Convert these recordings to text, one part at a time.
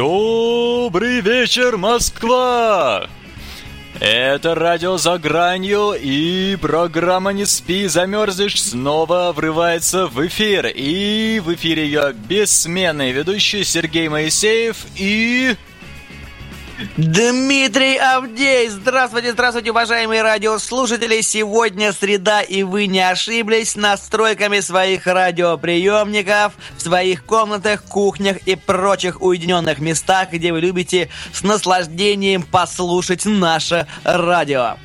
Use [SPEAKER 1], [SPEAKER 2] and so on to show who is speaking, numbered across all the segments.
[SPEAKER 1] Добрый вечер, Москва! Это радио «За гранью» и программа «Не спи, замерзнешь» снова врывается в эфир. И в эфире ее бессменный ведущий Сергей Моисеев и...
[SPEAKER 2] Дмитрий Авдей! Здравствуйте, здравствуйте, уважаемые радиослушатели! Сегодня среда, и вы не ошиблись настройками своих радиоприемников в своих комнатах, кухнях и прочих уединенных местах, где вы любите с наслаждением послушать наше радио.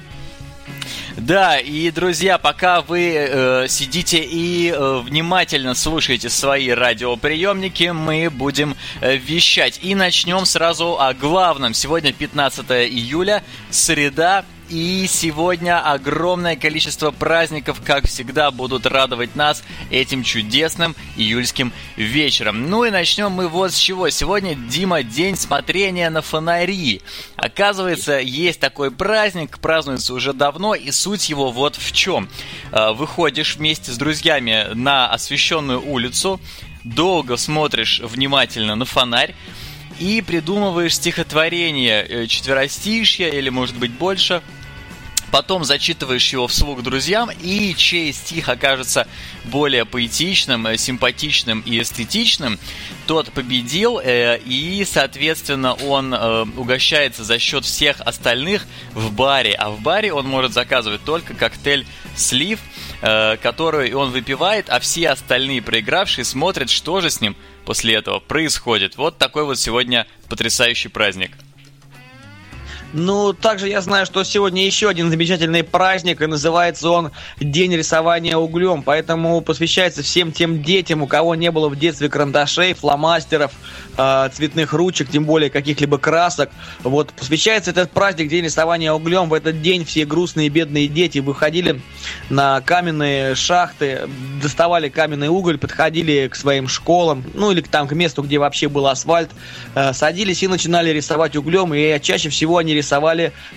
[SPEAKER 1] Да, и, друзья, пока вы э, сидите и э, внимательно слушаете свои радиоприемники, мы будем э, вещать. И начнем сразу о главном. Сегодня 15 июля, среда, и сегодня огромное количество праздников, как всегда, будут радовать нас этим чудесным июльским вечером. Ну и начнем мы вот с чего. Сегодня, Дима, день смотрения на фонари. Оказывается, есть такой праздник, празднуется уже давно, и суть его вот в чем. А, выходишь вместе с друзьями на освещенную улицу, долго смотришь внимательно на фонарь, и придумываешь стихотворение э, четверостишья или, может быть, больше – потом зачитываешь его вслух друзьям, и чей стих окажется более поэтичным, э, симпатичным и эстетичным, тот победил, э, и, соответственно, он э, угощается за счет всех остальных в баре. А в баре он может заказывать только коктейль «Слив», который он выпивает, а все остальные проигравшие смотрят, что же с ним после этого происходит. Вот такой вот сегодня потрясающий праздник.
[SPEAKER 2] Ну, также я знаю, что сегодня еще один замечательный праздник, и называется он День рисования углем, поэтому посвящается всем тем детям, у кого не было в детстве карандашей, фломастеров, э, цветных ручек, тем более каких-либо красок. Вот, посвящается этот праздник День рисования углем. В этот день все грустные бедные дети выходили на каменные шахты, доставали каменный уголь, подходили к своим школам, ну или там к месту, где вообще был асфальт, э, садились и начинали рисовать углем, и чаще всего они рисовали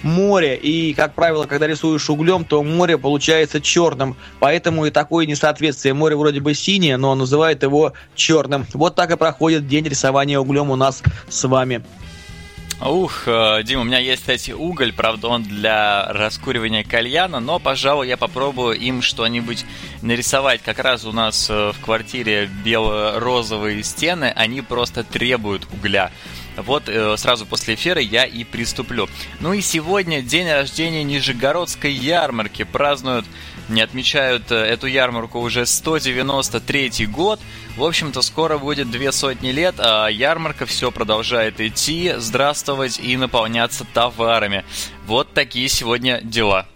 [SPEAKER 2] море. И, как правило, когда рисуешь углем, то море получается черным. Поэтому и такое несоответствие. Море вроде бы синее, но называют его черным. Вот так и проходит день рисования углем у нас с вами.
[SPEAKER 1] Ух, э, Дима, у меня есть, кстати, уголь, правда, он для раскуривания кальяна, но, пожалуй, я попробую им что-нибудь нарисовать. Как раз у нас э, в квартире бело-розовые стены, они просто требуют угля. Вот э, сразу после эфира я и приступлю. Ну и сегодня день рождения Нижегородской ярмарки. Празднуют, не отмечают э, эту ярмарку уже 193 год. В общем-то, скоро будет две сотни лет, а ярмарка все продолжает идти, здравствовать и наполняться товарами. Вот такие сегодня дела.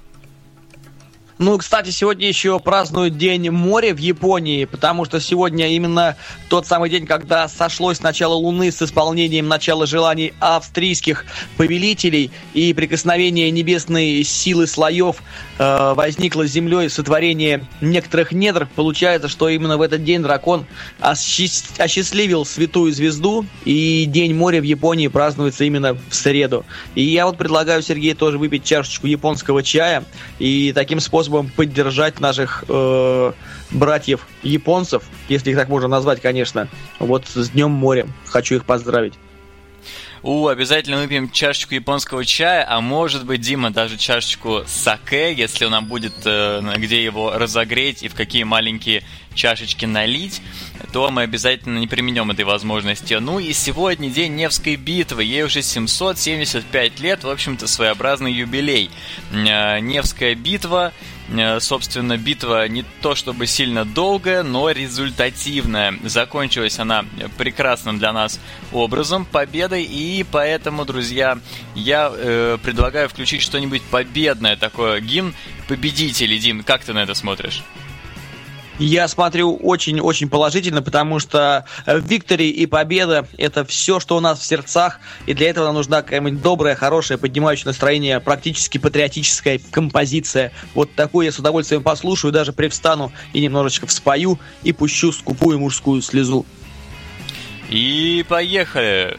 [SPEAKER 2] Ну, кстати, сегодня еще празднуют День моря в Японии, потому что сегодня именно тот самый день, когда сошлось начало Луны с исполнением начала желаний австрийских повелителей и прикосновение небесной силы слоев э, возникло с Землей сотворение некоторых недр. Получается, что именно в этот день дракон осчастливил святую звезду, и День моря в Японии празднуется именно в среду. И я вот предлагаю Сергею тоже выпить чашечку японского чая, и таким способом способом поддержать наших э, братьев японцев, если их так можно назвать, конечно. Вот с Днем моря. Хочу их поздравить.
[SPEAKER 1] У, обязательно выпьем чашечку японского чая, а может быть, Дима, даже чашечку саке, если у нас будет э, где его разогреть и в какие маленькие чашечки налить, то мы обязательно не применем этой возможности. Ну и сегодня день Невской битвы, ей уже 775 лет, в общем-то, своеобразный юбилей. Э, Невская битва собственно, битва не то чтобы сильно долгая, но результативная. Закончилась она прекрасным для нас образом, победой, и поэтому, друзья, я э, предлагаю включить что-нибудь победное такое, гимн победителей. Дим, как ты на это смотришь?
[SPEAKER 2] Я смотрю очень-очень положительно, потому что виктори и победа – это все, что у нас в сердцах, и для этого нам нужна какая-нибудь добрая, хорошая, поднимающая настроение, практически патриотическая композиция. Вот такую я с удовольствием послушаю, даже привстану и немножечко вспою, и пущу скупую мужскую слезу.
[SPEAKER 1] И поехали!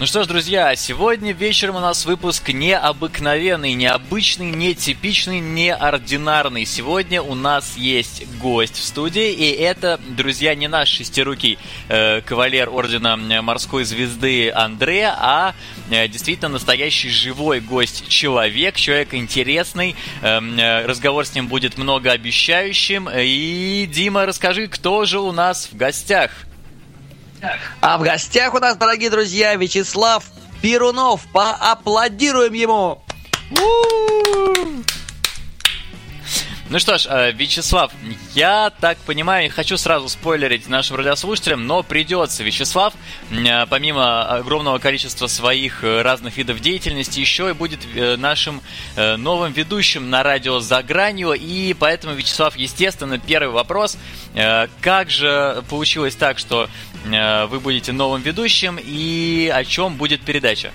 [SPEAKER 1] Ну что ж, друзья, сегодня вечером у нас выпуск необыкновенный, необычный, нетипичный, неординарный. Сегодня у нас есть гость в студии, и это, друзья, не наш шестирукий э, кавалер Ордена Морской Звезды Андре, а э, действительно настоящий живой гость, человек, человек интересный. Эм, э, разговор с ним будет многообещающим. И, Дима, расскажи, кто же у нас в гостях?
[SPEAKER 2] А в гостях у нас, дорогие друзья, Вячеслав Перунов. Поаплодируем ему!
[SPEAKER 1] Ну что ж, э, Вячеслав, я так понимаю, не хочу сразу спойлерить нашим радиослушателям, но придется. Вячеслав, э, помимо огромного количества своих э, разных видов деятельности, еще и будет нашим новым ведущим на радио «За гранью». И поэтому, Вячеслав, естественно, первый вопрос. Как же получилось так, что вы будете новым ведущим и о чем будет передача?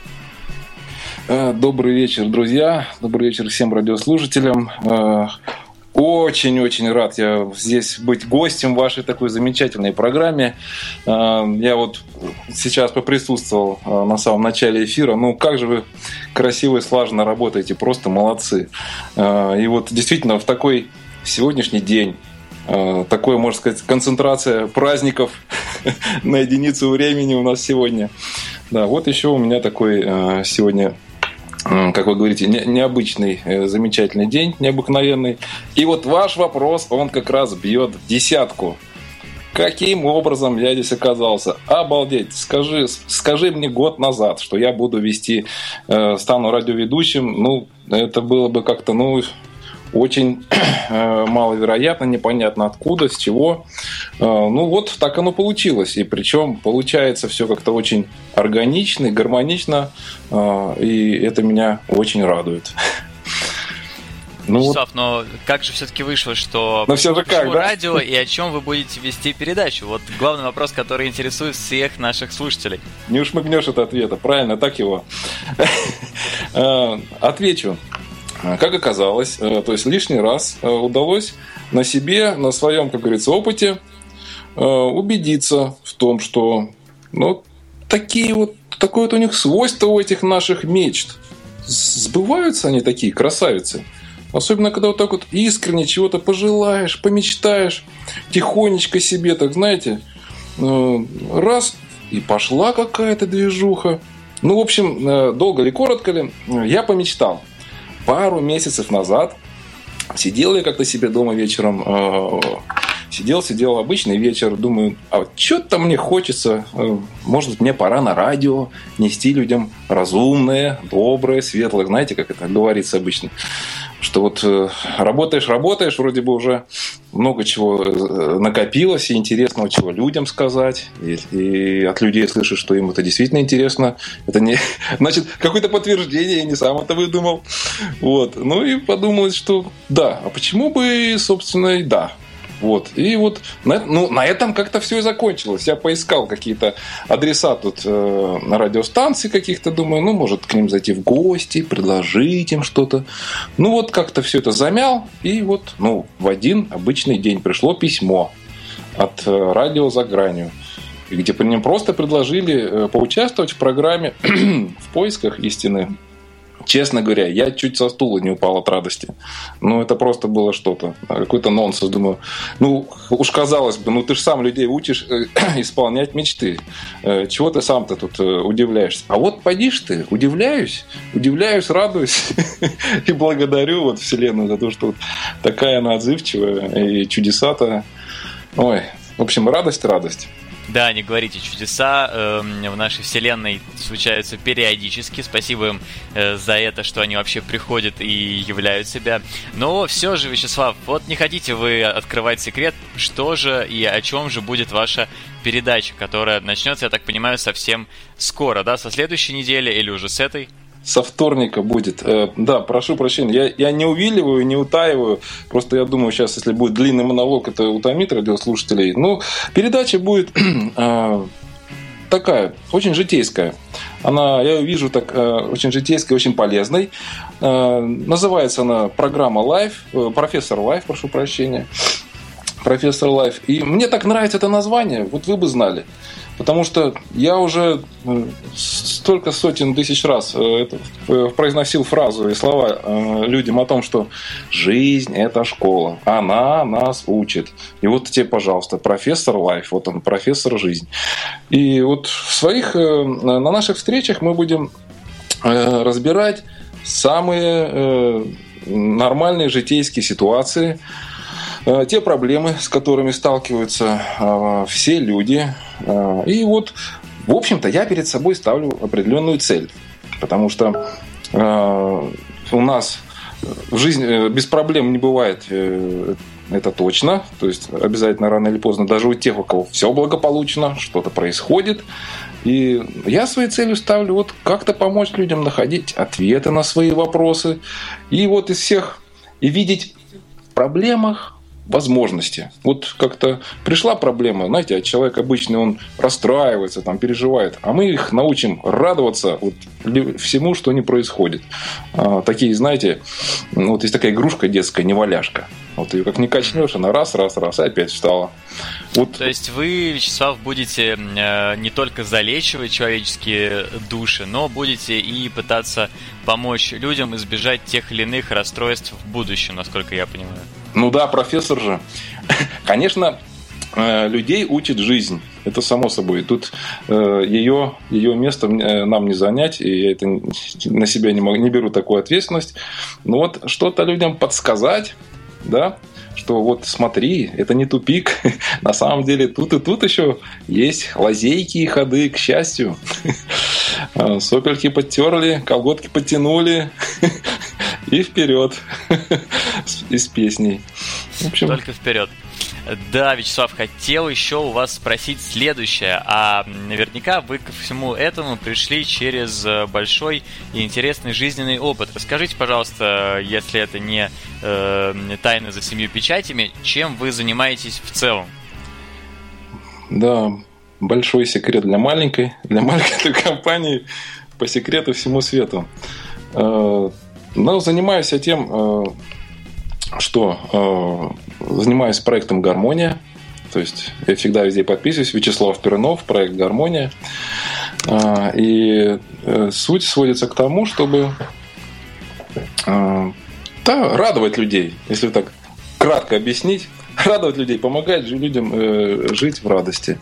[SPEAKER 3] Добрый вечер, друзья. Добрый вечер всем радиослушателям. Очень-очень рад я здесь быть гостем в вашей такой замечательной программе. А, я вот сейчас поприсутствовал а, на самом начале эфира. Ну, как же вы красиво и слаженно работаете, просто молодцы. А, и вот действительно в такой сегодняшний день такое, можно сказать, концентрация праздников на единицу времени у нас сегодня. Да, вот еще у меня такой сегодня как вы говорите, не, необычный, э, замечательный день, необыкновенный. И вот ваш вопрос, он как раз бьет в десятку. Каким образом я здесь оказался? Обалдеть! Скажи, скажи мне год назад, что я буду вести, э, стану радиоведущим. Ну, это было бы как-то, ну, очень э, маловероятно, непонятно откуда, с чего. Э, ну вот так оно получилось. И причем получается все как-то очень органично и гармонично. Э, и это меня очень радует.
[SPEAKER 1] Ну, Вячеслав, вот. но как же все-таки вышло, что
[SPEAKER 3] но все же как, да?
[SPEAKER 1] радио и о чем вы будете вести передачу? Вот главный вопрос, который интересует всех наших слушателей.
[SPEAKER 3] Не ушмыгнешь от ответа, правильно, так его. Отвечу. А, как оказалось, э, то есть лишний раз э, удалось на себе, на своем, как говорится, опыте э, убедиться в том, что ну, такие вот, такое вот у них свойство у этих наших мечт. Сбываются они такие красавицы. Особенно, когда вот так вот искренне чего-то пожелаешь, помечтаешь, тихонечко себе, так знаете, раз, и пошла какая-то движуха. Ну, в общем, долго ли, коротко ли, я помечтал пару месяцев назад сидел я как-то себе дома вечером, э, сидел, сидел обычный вечер, думаю, а что-то мне хочется, э, может быть, мне пора на радио нести людям разумное, доброе, светлое, знаете, как это говорится обычно что вот э, работаешь, работаешь, вроде бы уже много чего э, накопилось и интересного, чего людям сказать. И, и от людей слышишь, что им это действительно интересно. Это не значит какое-то подтверждение, я не сам это выдумал. Вот. Ну и подумалось, что да, а почему бы, собственно, и да. Вот. И вот на, ну, на этом как-то все и закончилось. Я поискал какие-то адреса тут э, на радиостанции каких-то, думаю, ну, может, к ним зайти в гости, предложить им что-то. Ну, вот как-то все это замял. И вот, ну, в один обычный день пришло письмо от э, радио «За гранью» где по ним просто предложили э, поучаствовать в программе в поисках истины. Честно говоря, я чуть со стула не упал от радости. Ну, это просто было что-то. Какой-то нонсенс. Думаю, ну, уж казалось бы, ну, ты же сам людей учишь э, исполнять мечты. Э, чего ты сам-то тут э, удивляешься? А вот подишь ты, удивляюсь, удивляюсь, радуюсь и благодарю вот Вселенную за то, что такая она отзывчивая и чудеса-то. Ой, в общем, радость, радость.
[SPEAKER 1] Да, не говорите, чудеса э, в нашей вселенной случаются периодически. Спасибо им э, за это, что они вообще приходят и являют себя. Но все же, Вячеслав, вот не хотите вы открывать секрет, что же и о чем же будет ваша передача, которая начнется, я так понимаю, совсем скоро, да, со следующей недели или уже с этой?
[SPEAKER 3] Со вторника будет. Э, да, прошу прощения, я, я не увиливаю, не утаиваю. Просто я думаю, сейчас, если будет длинный монолог, это утомит радиослушателей. Ну, передача будет э, такая, очень житейская. Она, я ее вижу так, э, очень житейской, очень полезной. Называется она программа Life, профессор Life, прошу прощения. профессор Life. И мне так нравится это название, вот вы бы знали. Потому что я уже э, столько сотен тысяч раз э, э, произносил фразу и слова людям о том, что жизнь – это школа, она нас учит. И вот тебе, пожалуйста, профессор Life, вот он, профессор жизнь. И вот в своих, на наших встречах мы будем разбирать самые нормальные житейские ситуации, Э, те проблемы, с которыми сталкиваются э, все люди. Э, и вот, в общем-то, я перед собой ставлю определенную цель. Потому что у нас в жизни без проблем не бывает, это точно. То есть обязательно рано или поздно, даже у тех, у кого все благополучно, что-то происходит. И я своей целью ставлю вот как-то помочь людям находить ответы на свои вопросы. И вот из всех и видеть в проблемах возможности. Вот как-то пришла проблема, знаете, а человек обычный, он расстраивается, там, переживает, а мы их научим радоваться вот, всему, что не происходит. А, такие, знаете, вот есть такая игрушка детская, неваляшка. Вот ее как не качнешь, она раз, раз, раз, и опять встала.
[SPEAKER 1] Вот. То есть вы, Вячеслав, будете э, не только залечивать человеческие души, но будете и пытаться помочь людям избежать тех или иных расстройств в будущем, насколько я понимаю.
[SPEAKER 3] Ну да, профессор же. Конечно, э, людей учит жизнь. Это само собой. Тут э, ее, ее место нам не занять, и я это на себя не, могу, не беру такую ответственность. Но вот что-то людям подсказать, да, что вот смотри, это не тупик. На самом деле тут и тут еще есть лазейки и ходы, к счастью. Сопельки подтерли, колготки подтянули и вперед из песней.
[SPEAKER 1] В общем... Только вперед. Да, Вячеслав, хотел еще у вас спросить следующее. А наверняка вы ко всему этому пришли через э, большой и интересный жизненный опыт. Расскажите, пожалуйста, если это не э, тайна за семью печатями, чем вы занимаетесь в целом?
[SPEAKER 3] Да, большой секрет для маленькой, для маленькой компании по секрету всему свету. Э, ну, занимаюсь я тем, э, что э, занимаюсь проектом «Гармония». То есть я всегда везде подписываюсь. Вячеслав Пернов, проект «Гармония». И суть сводится к тому, чтобы да, радовать людей, если так кратко объяснить радовать людей, помогать людям э, жить в радости.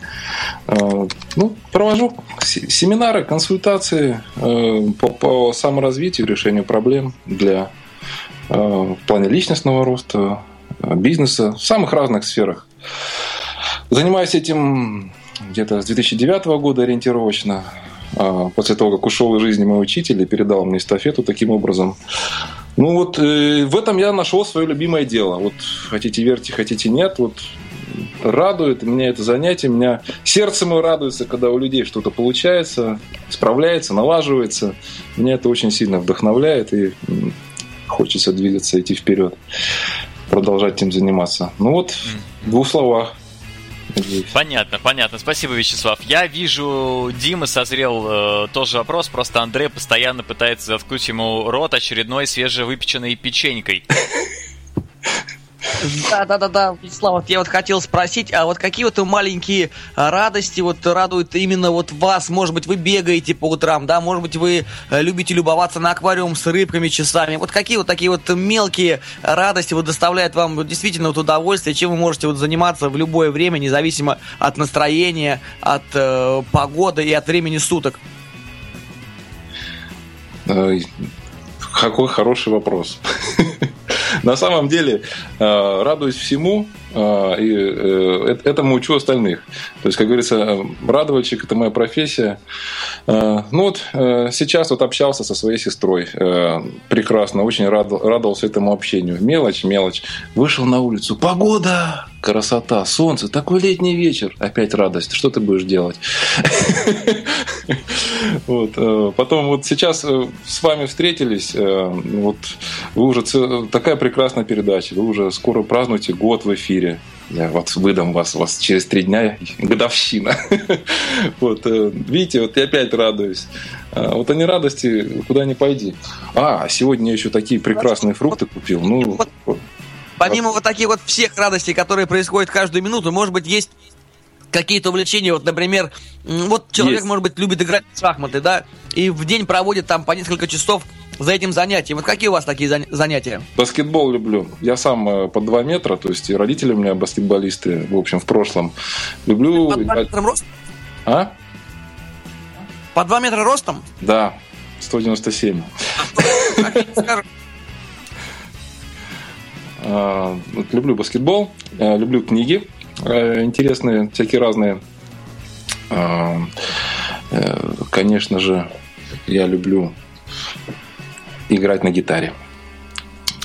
[SPEAKER 3] Э, ну, провожу семинары, консультации э, по, по саморазвитию, решению проблем для э, в плане личностного роста, э, бизнеса, в самых разных сферах. Занимаюсь этим где-то с 2009 года ориентировочно. Э, после того, как ушел из жизни мой учитель и передал мне эстафету таким образом. Ну вот э, в этом я нашел свое любимое дело. Вот хотите верьте, хотите нет, вот радует меня это занятие, меня сердце мое радуется, когда у людей что-то получается, справляется, налаживается. Меня это очень сильно вдохновляет и хочется двигаться, идти вперед, продолжать этим заниматься. Ну вот, в двух словах.
[SPEAKER 1] Понятно, понятно. Спасибо, Вячеслав. Я вижу, Дима созрел э, тоже вопрос, просто Андрей постоянно пытается заткнуть ему рот очередной свежевыпеченной печенькой.
[SPEAKER 2] Да, да, Вячеслав, вот я вот хотел спросить, а вот какие вот маленькие радости вот радуют именно вот вас? Может быть, вы бегаете по утрам, да? Может быть, вы э, любите любоваться на аквариум с рыбками часами? Вот какие вот такие вот мелкие радости вот доставляют вам действительно вот удовольствие, чем вы можете вот заниматься в любое время, независимо от настроения, от э, погоды и от времени суток?
[SPEAKER 3] Какой хороший вопрос. На самом деле, э, радуюсь всему, э, и э, этому учу остальных. То есть, как говорится, радовальщик – это моя профессия. Ну вот, сейчас вот общался со своей сестрой. Прекрасно, очень радовался этому общению. Мелочь, мелочь. Вышел на улицу. Погода! Красота, солнце, такой летний вечер, опять радость. Что ты будешь делать? Вот. Э, потом вот сейчас э, с вами встретились, э, вот вы уже такая прекрасная передача, вы уже скоро празднуете год в эфире. Я вот выдам вас, вас через три дня годовщина. Вот, видите, вот я опять радуюсь. Вот они радости, куда ни пойди. А, сегодня я еще такие прекрасные фрукты купил. Ну,
[SPEAKER 2] помимо вот таких вот всех радостей, которые происходят каждую минуту, может быть, есть какие-то увлечения, вот, например, вот человек, Есть. может быть, любит играть в шахматы, да, и в день проводит там по несколько часов за этим занятием. Вот какие у вас такие занятия?
[SPEAKER 3] Баскетбол люблю. Я сам э, по 2 метра, то есть и родители у меня баскетболисты, в общем, в прошлом. Люблю... По 2 метра ростом? А?
[SPEAKER 2] По 2 метра ростом?
[SPEAKER 3] Да, 197. А, люблю баскетбол, э, люблю книги, Э, интересные, всякие разные. Э, конечно же, я люблю играть на гитаре.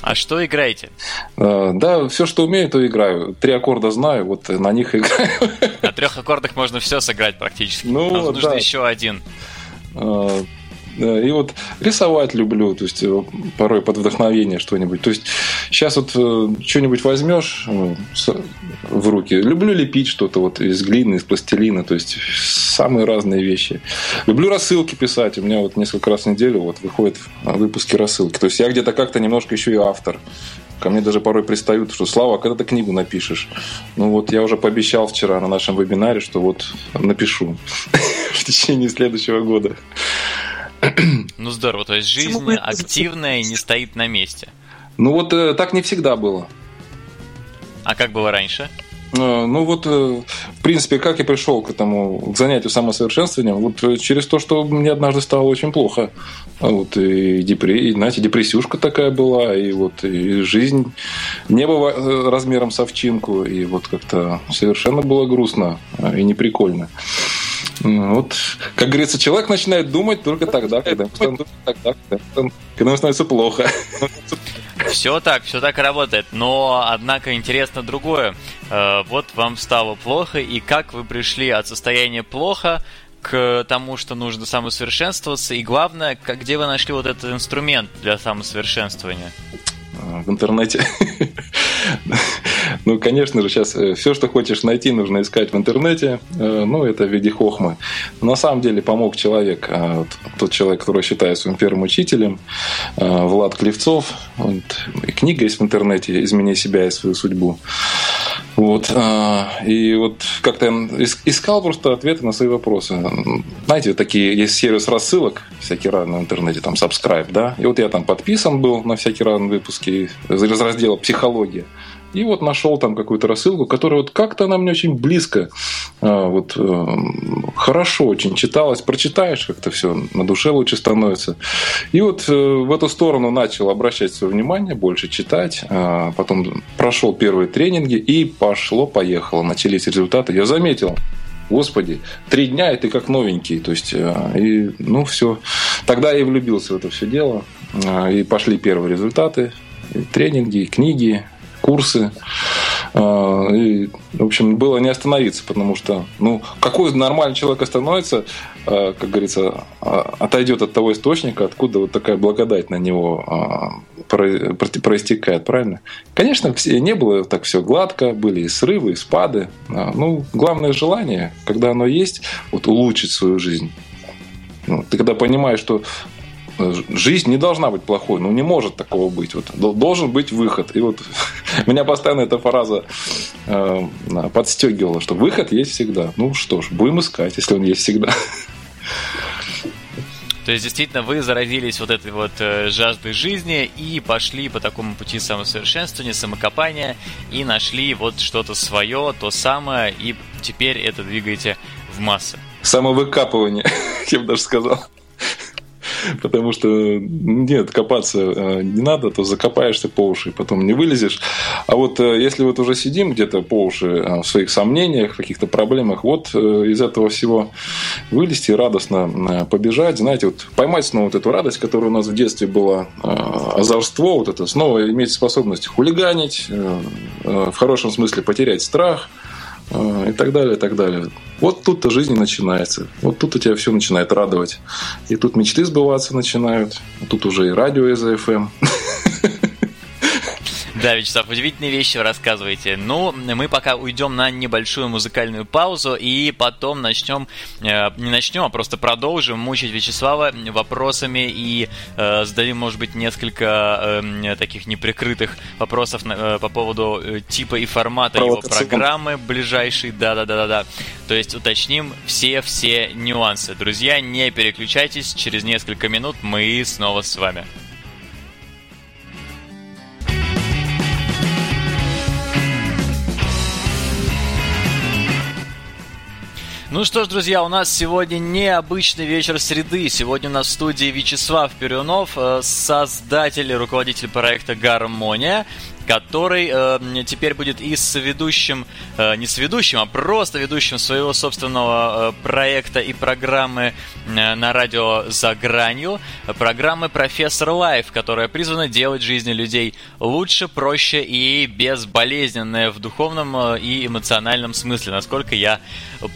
[SPEAKER 1] А что играете?
[SPEAKER 3] Э, да, все, что умею, то играю. Три аккорда знаю, вот на них играю.
[SPEAKER 1] На трех аккордах можно все сыграть практически. Ну, Нам нужно да. еще один.
[SPEAKER 3] И вот рисовать люблю, то есть э, порой под вдохновение что-нибудь. То есть сейчас вот э, что-нибудь возьмешь э, в руки. Люблю лепить что-то вот из глины, из пластилина, то есть самые разные вещи. Люблю рассылки писать. У меня вот несколько раз в неделю вот выходят выпуски рассылки. То есть я где-то как-то немножко еще и автор. Ко мне даже порой пристают, что Слава, а когда ты книгу напишешь? Ну вот я уже пообещал вчера на нашем вебинаре, что вот напишу в течение следующего года.
[SPEAKER 1] Ну здорово, то есть жизнь активная и не стоит на месте.
[SPEAKER 3] Ну вот э, так не всегда было.
[SPEAKER 1] А как было раньше?
[SPEAKER 3] Э, ну вот, э, в принципе, как я пришел к этому, к занятию самосовершенствованием, вот через то, что мне однажды стало очень плохо. Вот, и, депре... и знаете, депрессюшка такая была, и вот и жизнь не было размером с овчинку, и вот как-то совершенно было грустно и неприкольно. Ну, вот, как говорится, человек начинает думать только тогда, когда когда ему становится плохо.
[SPEAKER 1] Все так, все так работает. Но, однако, интересно другое. Э, вот вам стало плохо, и как вы пришли от состояния плохо к тому, что нужно самосовершенствоваться, и главное, где вы нашли вот этот инструмент для самосовершенствования?
[SPEAKER 3] В интернете. Ну, конечно же, сейчас э, все, что хочешь найти, нужно искать в интернете. Э, ну, это в виде хохмы. на самом деле помог человек, э, тот человек, который считает своим первым учителем, Влад Клевцов. Вот, и книга есть в интернете «Измени себя и свою судьбу». Вот. И вот как-то я искал просто ответы на свои вопросы. Знаете, такие есть сервис рассылок всякие разные в интернете, там subscribe, да. И вот я там подписан был на всякие разные выпуски из раздела «Психология». И вот нашел там какую-то рассылку, которая вот как-то она мне очень близко, а, вот э, хорошо очень читалась, прочитаешь, как-то все на душе лучше становится. И вот э, в эту сторону начал обращать свое внимание, больше читать. А, потом прошел первые тренинги и пошло-поехало. Начались результаты. Я заметил, Господи, три дня, и ты как новенький. То есть, э, и, ну, все. Тогда я и влюбился в это все дело. И пошли первые результаты. Тренинги, книги, курсы. А, и, в общем, было не остановиться, потому что, ну, какой нормальный человек остановится, а, как говорится, а, отойдет от того источника, откуда вот такая благодать на него проистекает, правильно? Конечно, не было так все гладко, были и срывы, и спады. Ну, главное желание, когда оно есть, вот улучшить свою жизнь. Ну, ты когда понимаешь, что жизнь не должна быть плохой, ну не может такого быть. Вот, должен быть выход. И вот меня постоянно эта фраза э, подстегивала, что выход есть всегда. Ну что ж, будем искать, если он есть всегда.
[SPEAKER 1] То есть, действительно, вы заразились вот этой вот э, жаждой жизни и пошли по такому пути самосовершенствования, самокопания и нашли вот что-то свое, то самое, и теперь это двигаете в массы.
[SPEAKER 3] Самовыкапывание, я бы даже сказал. Потому что нет, копаться э, не надо, то закопаешься по уши, потом не вылезешь. А вот э, если вот уже сидим где-то по уши э, в своих сомнениях, в каких-то проблемах, вот из этого всего вылезти радостно побежать, знаете, вот поймать снова вот эту радость, которая у нас в детстве была, озорство, вот это снова иметь способность хулиганить, в хорошем смысле потерять страх – и так далее, и так далее. Вот тут-то жизнь начинается. Вот тут у тебя все начинает радовать. И тут мечты сбываться начинают. Тут уже и радио из ФМ.
[SPEAKER 1] Да, Вячеслав, удивительные вещи рассказываете. Ну, мы пока уйдем на небольшую музыкальную паузу и потом начнем, э, не начнем, а просто продолжим мучить Вячеслава вопросами и э, зададим, может быть, несколько э, таких неприкрытых вопросов на, по поводу типа и формата его программы ближайшей. Да-да-да-да-да. То есть уточним все-все нюансы. Друзья, не переключайтесь, через несколько минут мы снова с вами. Ну что ж, друзья, у нас сегодня необычный вечер среды. Сегодня у нас в студии Вячеслав Перунов, э, создатель и руководитель проекта «Гармония» который э, теперь будет и с ведущим, э, не с ведущим, а просто ведущим своего собственного э, проекта и программы э, на радио «За гранью», программы «Профессор Life», которая призвана делать жизни людей лучше, проще и безболезненнее в духовном э, и эмоциональном смысле, насколько я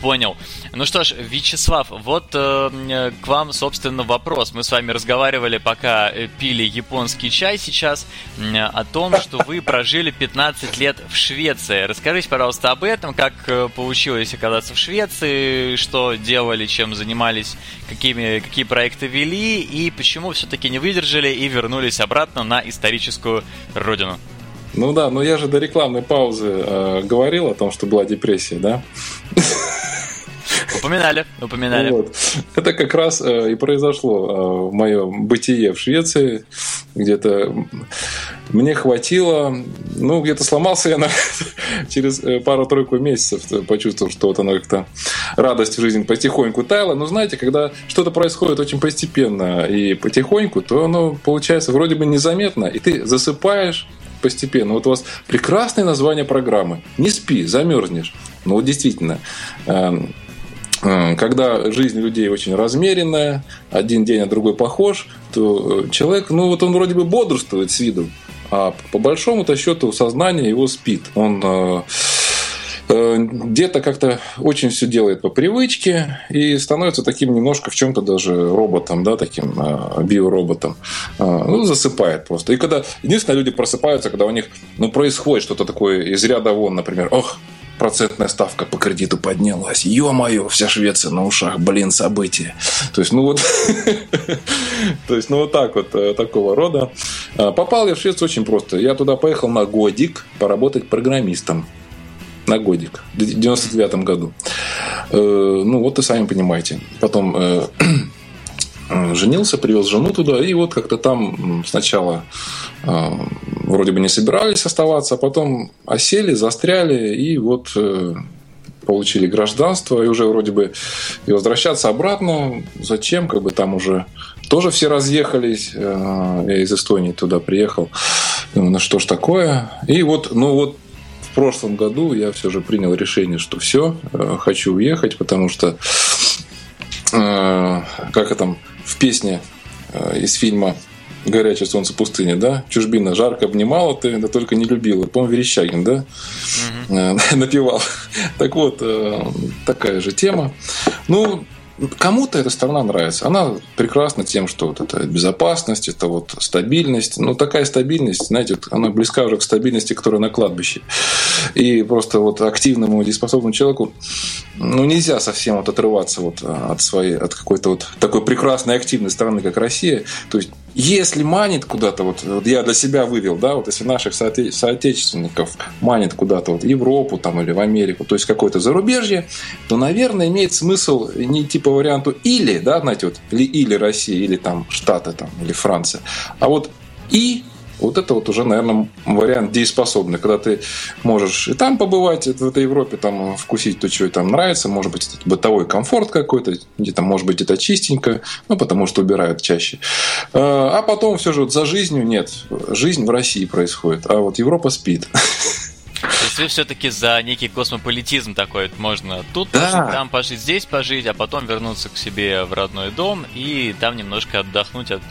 [SPEAKER 1] понял. Ну что ж, Вячеслав, вот э, к вам, собственно, вопрос. Мы с вами разговаривали, пока э, пили японский чай сейчас, э, о том, что вы прожили 15 лет в Швеции. Расскажите, пожалуйста, об этом, как э, получилось оказаться в Швеции, что делали, чем занимались, какими, какие проекты вели, и почему все-таки не выдержали и вернулись обратно на историческую родину.
[SPEAKER 3] Ну да, но я же до рекламной паузы э, говорил о том, что была депрессия, да?
[SPEAKER 1] Упоминали, упоминали. Вот.
[SPEAKER 3] Это как раз э, и произошло э, в моем бытие в Швеции. Где-то мне хватило, ну, где-то сломался я на, через э, пару-тройку месяцев, почувствовал, что вот оно как-то радость в жизни потихоньку таяла. Но знаете, когда что-то происходит очень постепенно и потихоньку, то оно получается вроде бы незаметно, и ты засыпаешь, постепенно. Вот у вас прекрасное название программы. Не спи, замерзнешь. Ну вот действительно, эм, э, когда жизнь людей очень размеренная, один день, а другой похож, то э, человек, ну вот он вроде бы бодрствует с виду, а по большому-то счету сознание его спит. Он э, где-то как-то очень все делает по привычке и становится таким немножко в чем-то даже роботом, да, таким э, биороботом. Э, ну, засыпает просто. И когда единственное, люди просыпаются, когда у них ну, происходит что-то такое из ряда вон, например, ох, процентная ставка по кредиту поднялась. Ё-моё, вся Швеция на ушах, блин, события. То есть, ну вот, то есть, ну вот так вот, такого рода. Попал я в Швецию очень просто. Я туда поехал на годик поработать программистом на годик в 99 году. Э, ну, вот и сами понимаете. Потом э, женился, привез жену туда, и вот как-то там сначала э, вроде бы не собирались оставаться, а потом осели, застряли, и вот получили гражданство, и уже вроде бы и возвращаться обратно. Зачем? Как бы там уже тоже все разъехались. Я из Эстонии туда приехал. Ну что ж такое? И вот, ну вот в прошлом году я все же принял решение, что все, э, хочу уехать, потому что, э, как это в песне э, из фильма «Горячее солнце пустыни», да? Чужбина жарко обнимала ты, да только не любила. По-моему, Верещагин, да? Угу. Напевал. Так вот, такая же тема. Ну, Кому-то эта страна нравится. Она прекрасна тем, что вот это безопасность, это вот стабильность. Ну, такая стабильность, знаете, вот она близка уже к стабильности, которая на кладбище. И просто вот активному, дееспособному человеку ну, нельзя совсем вот отрываться вот от своей, от какой-то вот такой прекрасной активной страны, как Россия. То есть если манит куда-то, вот, вот я для себя вывел, да, вот если наших соотече- соотечественников манит куда-то вот Европу там или в Америку, то есть какое-то зарубежье, то, наверное, имеет смысл не идти по варианту или, да, знаете, вот, или, или Россия, или там Штаты, там, или Франция, а вот и вот это вот уже, наверное, вариант дееспособный, когда ты можешь и там побывать, в этой Европе, там вкусить то, что там нравится, может быть, это бытовой комфорт какой-то, где-то, может быть, это чистенько, ну, потому что убирают чаще. А, а потом все же вот за жизнью нет. Жизнь в России происходит, а вот Европа спит.
[SPEAKER 1] То есть вы все-таки за некий космополитизм такой, можно тут да. пожить, там пожить, здесь пожить, а потом вернуться к себе в родной дом и там немножко отдохнуть от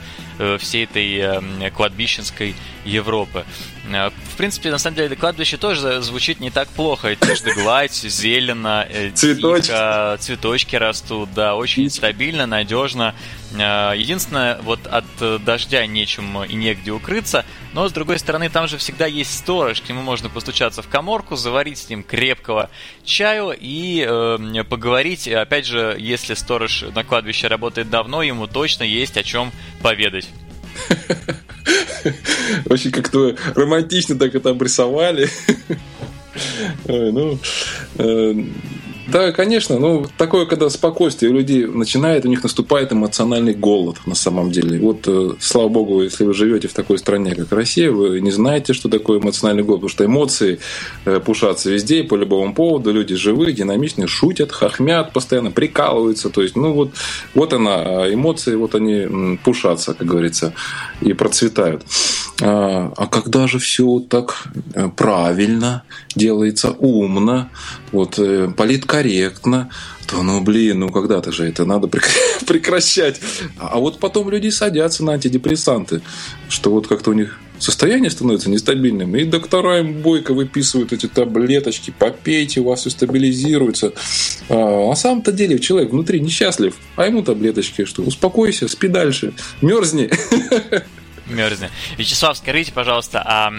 [SPEAKER 1] всей этой кладбищенской Европы. В принципе, на самом деле, кладбище тоже звучит не так плохо. Одежда гладь, зелено,
[SPEAKER 3] цветочки.
[SPEAKER 1] Тихо, цветочки растут, да, очень стабильно, надежно. Единственное, вот от дождя нечем и негде укрыться, но, с другой стороны, там же всегда есть сторож, к нему можно постучаться в коморку, заварить с ним крепкого чаю и э, поговорить. Опять же, если сторож на кладбище работает давно, ему точно есть о чем поведать.
[SPEAKER 3] Очень как-то романтично так это обрисовали. Ну, э, да, конечно. Ну, такое, когда спокойствие у людей начинает, у них наступает эмоциональный голод на самом деле. Вот, э, слава богу, если вы живете в такой стране, как Россия, вы не знаете, что такое эмоциональный голод, потому что эмоции э, пушатся везде, по любому поводу. Люди живые, динамичные, шутят, хохмят постоянно, прикалываются. То есть, ну, вот, вот она, а эмоции, вот они пушатся, как говорится, и процветают. А, а когда же все так э, правильно делается, умно, вот политкорректно, то, ну, блин, ну, когда-то же это надо прекращать. А вот потом люди садятся на антидепрессанты, что вот как-то у них состояние становится нестабильным, и доктора им бойко выписывают эти таблеточки, попейте, у вас все стабилизируется. А на самом-то деле человек внутри несчастлив, а ему таблеточки, что успокойся, спи дальше, мерзни.
[SPEAKER 1] мерзни. Вячеслав, скажите, пожалуйста, а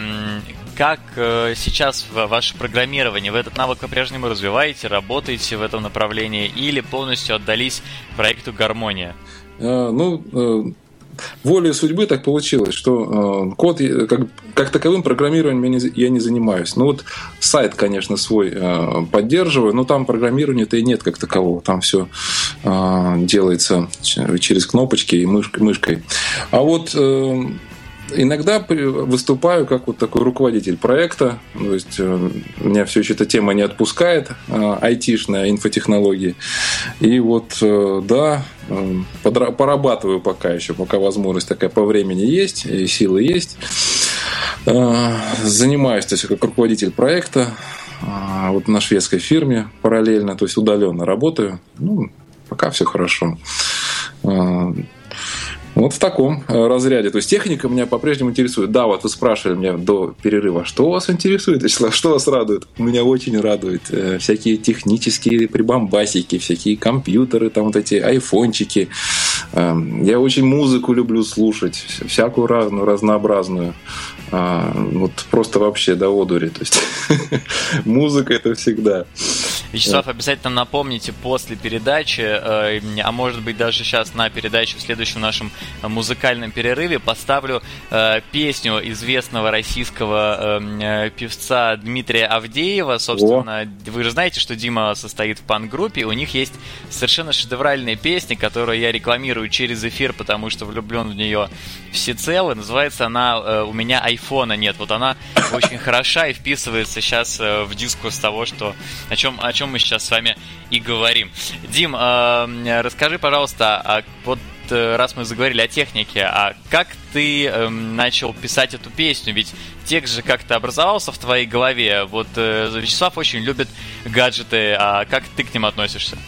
[SPEAKER 1] как э, сейчас ваше программирование? Вы этот навык по-прежнему развиваете, работаете в этом направлении или полностью отдались проекту «Гармония»?
[SPEAKER 3] А, ну, э, волей судьбы так получилось, что э, код как, как таковым программированием я не, я не занимаюсь. Ну вот сайт, конечно, свой э, поддерживаю, но там программирования-то и нет как такового. Там все э, делается через кнопочки и мышкой. А вот э, иногда выступаю как вот такой руководитель проекта. То есть э, меня все еще эта тема не отпускает, э, айтишная, инфотехнологии. И вот, э, да, порабатываю пока еще, пока возможность такая по времени есть, и силы есть. Занимаюсь, то есть, как руководитель проекта, вот на шведской фирме параллельно, то есть удаленно работаю. Ну, пока все хорошо. Вот в таком э, разряде. То есть техника меня по-прежнему интересует. Да, вот вы спрашивали меня до перерыва, что вас интересует, Вячеслав, что вас радует? Меня очень радует э, всякие технические прибамбасики, всякие компьютеры, там вот эти айфончики. Эм, я очень музыку люблю слушать, всякую разную, разнообразную. А, вот просто вообще до одури. То есть музыка это всегда.
[SPEAKER 1] Вячеслав, обязательно напомните после передачи, э, а может быть даже сейчас на передаче в следующем нашем музыкальном перерыве поставлю э, песню известного российского э, певца Дмитрия Авдеева. Собственно, О. вы же знаете, что Дима состоит в пан-группе, у них есть совершенно шедевральная песня, которую я рекламирую через эфир, потому что влюблен в нее всецело. Называется она «У меня айфона нет». Вот она очень хороша и вписывается сейчас в дискурс того, что, о чем, о чем чем мы сейчас с вами и говорим. Дим, э, расскажи, пожалуйста, а вот э, раз мы заговорили о технике, а как ты э, начал писать эту песню? Ведь текст же как-то образовался в твоей голове. Вот э, Вячеслав очень любит гаджеты, а как ты к ним относишься?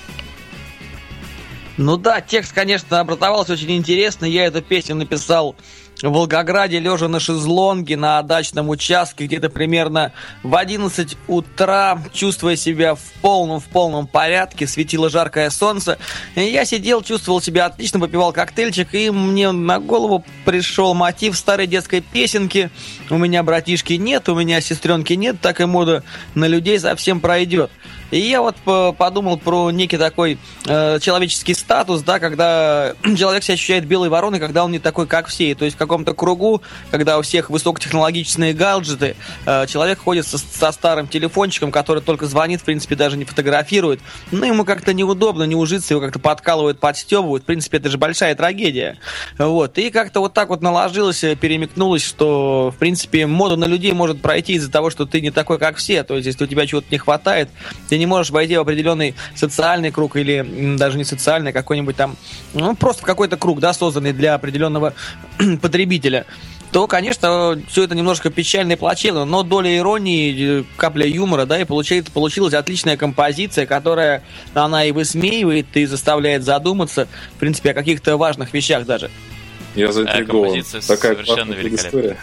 [SPEAKER 2] Ну да, текст, конечно, образовался очень интересно. Я эту песню написал в Волгограде, лежа на шезлонге на дачном участке, где-то примерно в 11 утра, чувствуя себя в полном, в полном порядке, светило жаркое солнце. Я сидел, чувствовал себя отлично, попивал коктейльчик, и мне на голову пришел мотив старой детской песенки «У меня братишки нет, у меня сестренки нет, так и мода на людей совсем пройдет». И я вот подумал про некий такой э, человеческий статус, да, когда человек себя ощущает белой вороной, когда он не такой, как все. То есть в каком-то кругу, когда у всех высокотехнологичные гаджеты, э, человек ходит со, со старым телефончиком, который только звонит, в принципе, даже не фотографирует. Ну, ему как-то неудобно, не ужиться, его как-то подкалывают, подстебывают. В принципе, это же большая трагедия. Вот. И как-то вот так вот наложилось, перемекнулось, что, в принципе, мода на людей может пройти из-за того, что ты не такой, как все. То есть, если у тебя чего-то не хватает, ты не можешь войти в определенный социальный круг или даже не социальный, а какой-нибудь там, ну, просто в какой-то круг, да, созданный для определенного потребителя, то, конечно, все это немножко печально и плачевно, но доля иронии, э, капля юмора, да, и получается, получилась отличная композиция, которая, она и высмеивает, и заставляет задуматься, в принципе, о каких-то важных вещах даже.
[SPEAKER 3] Я заинтригован.
[SPEAKER 1] Такая совершенно великолепная. История.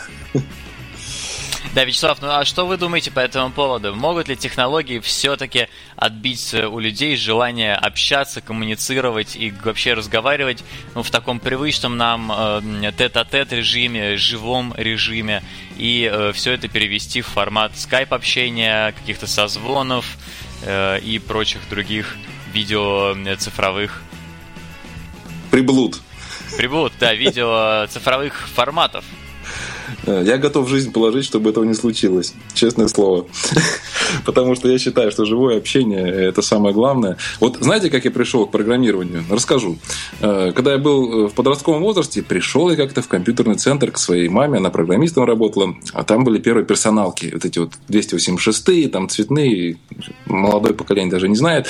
[SPEAKER 1] Да, Вячеслав, ну а что вы думаете по этому поводу? Могут ли технологии все-таки отбить у людей желание общаться, коммуницировать и вообще разговаривать ну, в таком привычном нам э, тет-а-тет режиме, живом режиме, и э, все это перевести в формат скайп-общения, каких-то созвонов э, и прочих других видео цифровых?
[SPEAKER 3] Приблуд.
[SPEAKER 1] Приблуд, да, видео цифровых форматов.
[SPEAKER 3] Э, я готов жизнь положить, чтобы этого не случилось. Честное слово. Потому что я считаю, что живое общение – это самое главное. Вот знаете, как я пришел к программированию? Расскажу. Э, когда я был в подростковом возрасте, пришел я как-то в компьютерный центр к своей маме, она программистом работала, а там были первые персоналки, вот эти вот 286 там цветные, молодое поколение даже не знает.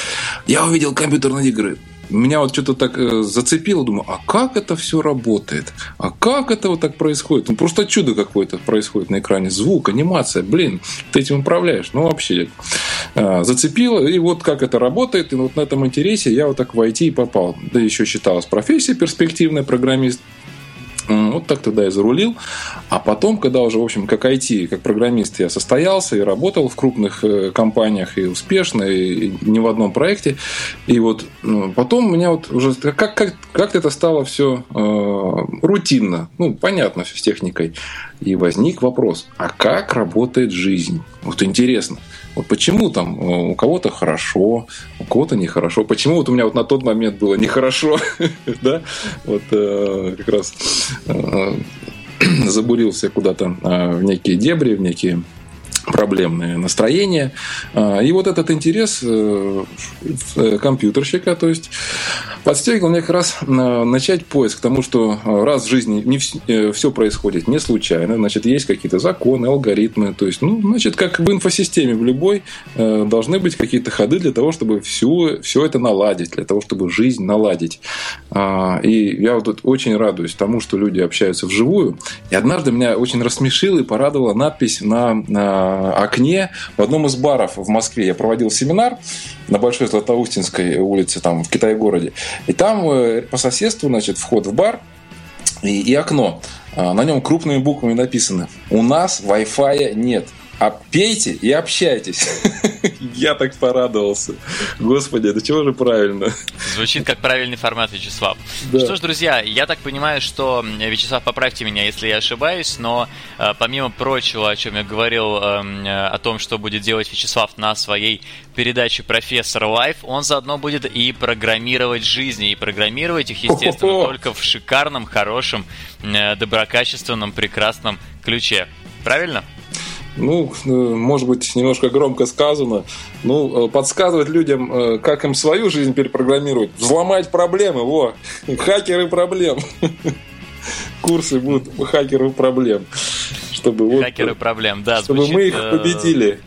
[SPEAKER 3] Я увидел компьютерные игры меня вот что-то так э, зацепило, думаю, а как это все работает? А как это вот так происходит? Ну, просто чудо какое-то происходит на экране. Звук, анимация, блин, ты этим управляешь. Ну, вообще, э, зацепило. И вот как это работает. И вот на этом интересе я вот так в IT попал. Да еще считалась профессия перспективный программист. Вот так тогда я зарулил. А потом, когда уже, в общем, как IT, как программист я состоялся и работал в крупных э, компаниях и успешно, и не в одном проекте. И вот ну, потом у меня вот уже как, как, как это стало все э, рутинно. Ну, понятно все с техникой. И возник вопрос, а как работает жизнь? Вот интересно. Вот почему там э, у кого-то хорошо, у кого-то нехорошо. Почему вот у меня вот на тот момент было нехорошо, да? Вот э, как раз э, забурился куда-то в некие дебри, в некие проблемные настроения. А, и вот этот интерес э, э, компьютерщика, то есть подстегивал меня как раз начать поиск, потому что э, раз в жизни не все происходит не случайно, значит, есть какие-то законы, алгоритмы, то есть, ну, значит, как в инфосистеме в любой должны быть какие-то ходы для того, чтобы всю, все это наладить, для того, чтобы жизнь наладить. А, и я вот тут очень радуюсь тому, что люди общаются вживую. И однажды меня очень рассмешила и порадовала надпись на окне в одном из баров в Москве. Я проводил семинар на Большой Златоустинской улице, там, в Китай-городе. И там э, по соседству, значит, вход в бар и, и окно. А, на нем крупными буквами написано «У нас Wi-Fi нет» а пейте и общайтесь. Я так порадовался. Господи, это чего же правильно?
[SPEAKER 1] Звучит как правильный формат, Вячеслав. Да. Что ж, друзья, я так понимаю, что, Вячеслав, поправьте меня, если я ошибаюсь, но э, помимо прочего, о чем я говорил, эм, э, о том, что будет делать Вячеслав на своей передаче «Профессор Life», он заодно будет и программировать жизни, и программировать их, естественно, только в шикарном, хорошем, э, доброкачественном, прекрасном ключе. Правильно?
[SPEAKER 3] Ну, э, может быть, немножко громко сказано, ну, э, подсказывать людям, э, как им свою жизнь перепрограммировать, взломать проблемы, во, хакеры проблем. Курсы будут хакеры проблем.
[SPEAKER 1] Чтобы вот, хакеры проблем, да.
[SPEAKER 3] Чтобы звучит, мы их победили.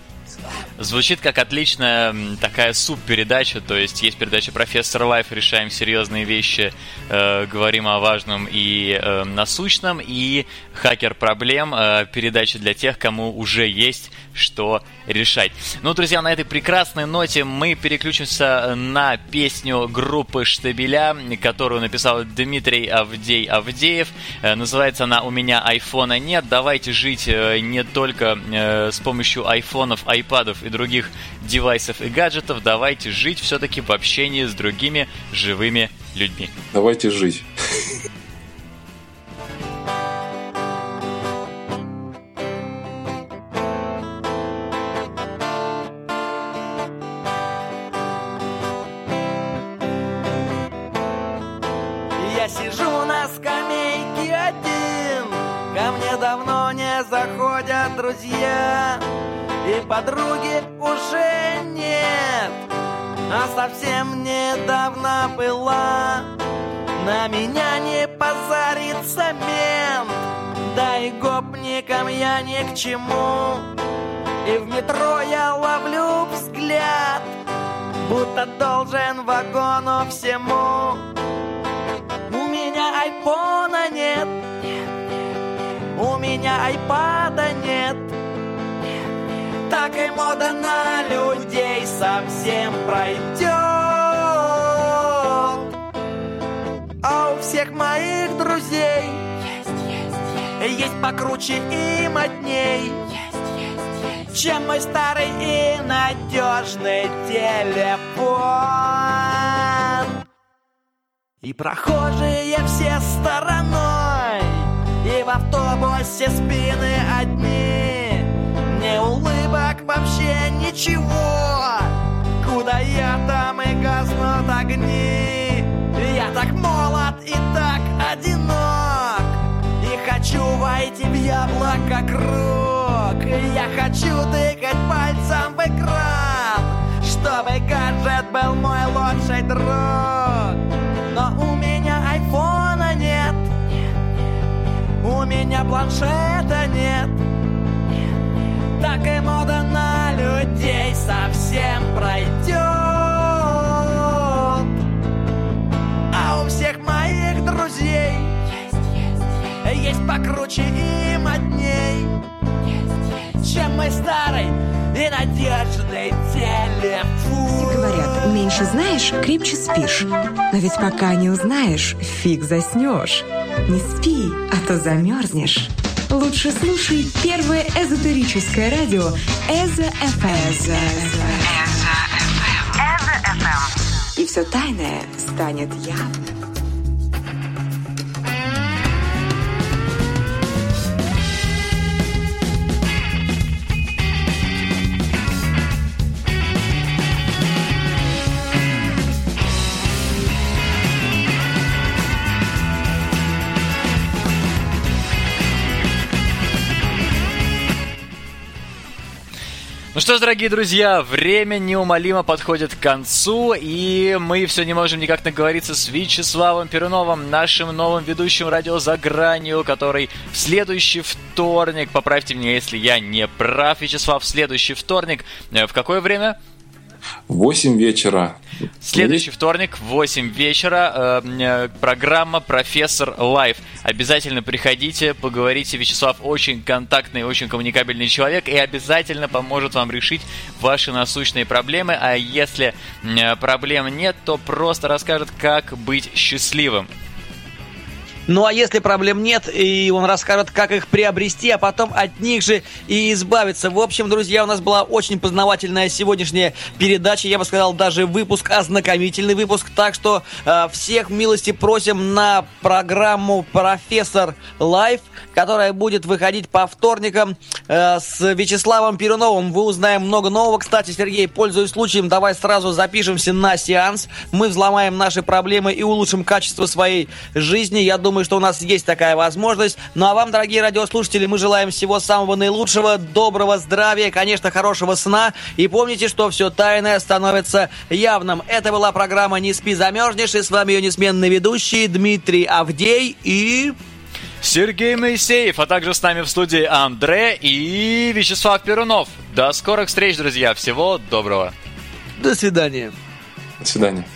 [SPEAKER 1] Звучит как отличная такая суб-передача, то есть есть передача «Профессор Life», решаем серьезные вещи, э, говорим о важном и э, насущном, и «Хакер проблем», э, передача для тех, кому уже есть что решать. Ну, друзья, на этой прекрасной ноте мы переключимся на песню группы Штабеля, которую написал Дмитрий Авдей Авдеев. Э, называется она «У меня айфона нет». Давайте жить э, не только э, с помощью айфонов, айпадов и других девайсов и гаджетов. Давайте жить все-таки в общении с другими живыми людьми.
[SPEAKER 3] Давайте жить.
[SPEAKER 4] Подруги уже нет А совсем недавно была. На меня не позарится мент Да и гопникам я ни к чему. И в метро я ловлю взгляд Будто должен вагону всему. Меня айфона нет, у меня айпада нет. Так и мода на людей совсем пройдет. А у всех моих друзей есть покруче и модней, чем мой старый и надежный телефон. И прохожие все стороной, и в автобусе спины одни, вообще ничего, куда я там и гаснут огни. Я так молод и так одинок, и хочу войти в яблоко круг. Я хочу тыкать пальцем в экран, чтобы гаджет был мой лучший друг. Но у меня айфона нет, у меня планшета нет. Так и мода на людей совсем пройдет. А у всех моих друзей есть покруче и модней, чем мой старый и надежный телефон.
[SPEAKER 5] Говорят, меньше знаешь, крепче спишь. Но ведь пока не узнаешь, фиг заснешь. Не спи, а то замерзнешь. Лучше слушай первое эзотерическое радио Эзо ФМ. И все тайное станет явным.
[SPEAKER 1] Ну что ж, дорогие друзья, время неумолимо подходит к концу, и мы все не можем никак наговориться с Вячеславом Перуновым, нашим новым ведущим радио «За гранью», который в следующий вторник, поправьте меня, если я не прав, Вячеслав, в следующий вторник, э, в какое время?
[SPEAKER 3] В 8 вечера.
[SPEAKER 1] Следующий вторник в 8 вечера э, э, программа «Профессор Лайв». Обязательно приходите, поговорите. Вячеслав очень контактный, очень коммуникабельный человек и обязательно поможет вам решить ваши насущные проблемы. А если э, проблем нет, то просто расскажет, как быть счастливым.
[SPEAKER 2] Ну а если проблем нет, и он расскажет, как их приобрести, а потом от них же и избавиться. В общем, друзья, у нас была очень познавательная сегодняшняя передача, я бы сказал, даже выпуск, ознакомительный выпуск. Так что э, всех милости просим на программу «Профессор Life», которая будет выходить по вторникам э, с Вячеславом Перуновым. Вы узнаем много нового. Кстати, Сергей, пользуясь случаем, давай сразу запишемся на сеанс. Мы взломаем наши проблемы и улучшим качество своей жизни. Я думаю, думаю, что у нас есть такая возможность. Ну а вам, дорогие радиослушатели, мы желаем всего самого наилучшего, доброго здравия, конечно, хорошего сна. И помните, что все тайное становится явным. Это была программа «Не спи, замерзнешь». И с вами ее несменный ведущий Дмитрий Авдей и...
[SPEAKER 1] Сергей Моисеев, а также с нами в студии Андре и Вячеслав Перунов. До скорых встреч, друзья. Всего доброго.
[SPEAKER 2] До свидания.
[SPEAKER 3] До свидания.